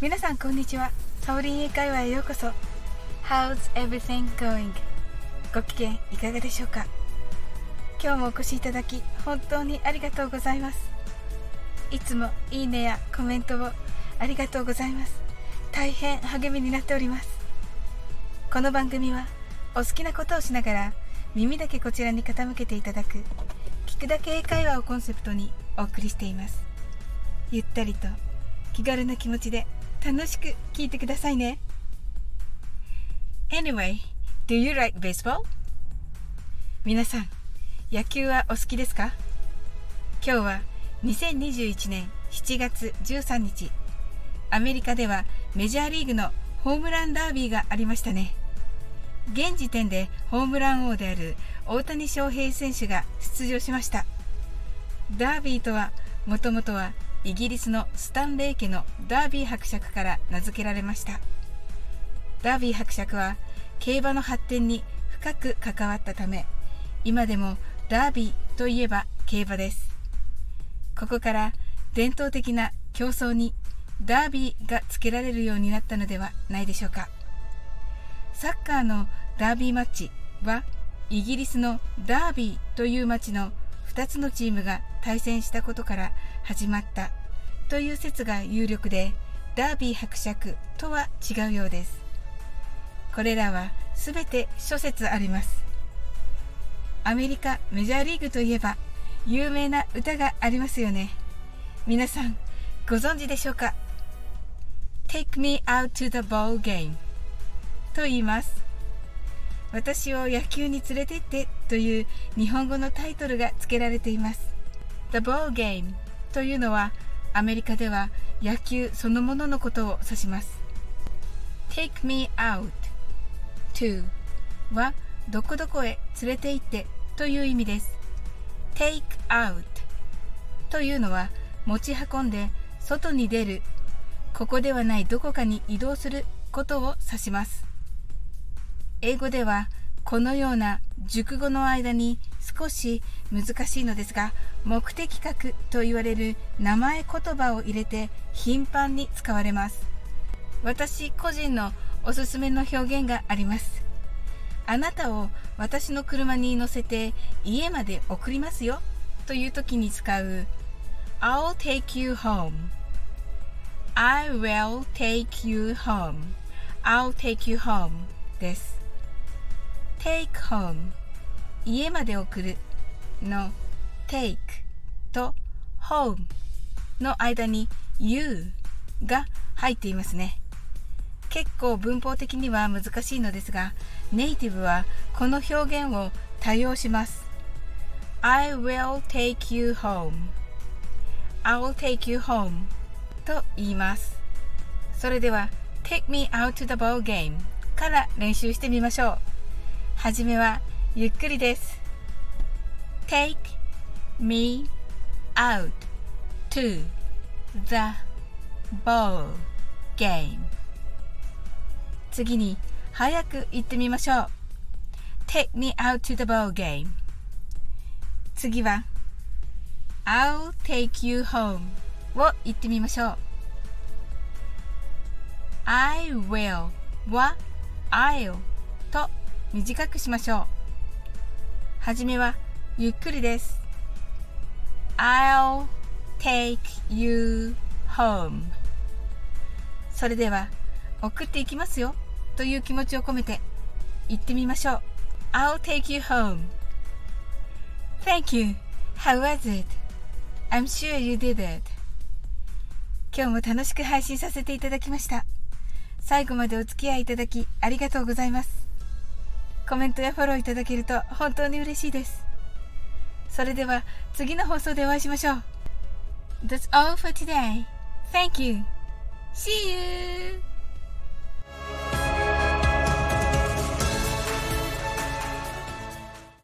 皆さんこんにちは。サオリン英会話へようこそ。How's everything going? ご機嫌いかがでしょうか？今日もお越しいただき本当にありがとうございます。いつもいいねやコメントをありがとうございます。大変励みになっております。この番組はお好きなことをしながら耳だけこちらに傾けていただく聞くだけ英会話をコンセプトにお送りしています。ゆったりと気軽な気持ちで楽しく聞いてくださいね。Anyway, do you like baseball? 皆さん野球はお好きですか？今日は2021年7月13日。アメリカではメジャーリーグのホームランダービーがありましたね。現時点でホームラン王である大谷翔平選手が出場しました。ダービーとはもともとはイギリスのスタンレー家のダービー伯爵から名付けられました。ダービー伯爵は競馬の発展に深く関わったため今でもダービーといえば競馬です。ここから伝統的な競争にダービーが付けられるようになったのではないでしょうか。サッカーのダービーマッチはイギリスのダービーという町の2つのチームが対戦したことから始まった。という説が有力でダービー伯爵とは違うようです。これらは全て諸説あります。アメリカメジャーリーグといえば有名な歌がありますよね。皆さんご存知でしょうか？Take me out to the ball game と言います。私を野球に連れてってという日本語のタイトルが付けられています。The ball game というのはアメリカでは野球そのもののことを指します。Take me out to はどこどこへ連れて行ってという意味です。Take out というのは持ち運んで外に出るここではないどこかに移動することを指します。英語ではこのような熟語の間に少し難しいのですが目的格と言われる名前言葉を入れて頻繁に使われます。私個人のおすすめの表現があります。あなたを私の車に乗せて家まで送りますよ。という時に使う I'll take you home. I will take you home. I'll take you home です。Take home 家まで送るの take と home の間に you が入っていますね結構文法的には難しいのですがネイティブはこの表現を多用します I will take you home I will take you home と言いますそれでは Take me out to the ball game から練習してみましょうはじめはゆっくりです Take me out to the ball game 次に早く言ってみましょう Take me out to the ball game 次は I'll take you home を言ってみましょう I will は I'll と短くしましょう。はじめはゆっくりです。I'll take you home. それでは送っていきますよ。という気持ちを込めて言ってみましょう。I'll take you home. Thank you. How was it? I'm sure you did it. 今日も楽しく配信させていただきました。最後までお付き合いいただきありがとうございます。コメントやフォローいただけると本当に嬉しいですそれでは次の放送でお会いしましょう That's all for today. Thank you. See you!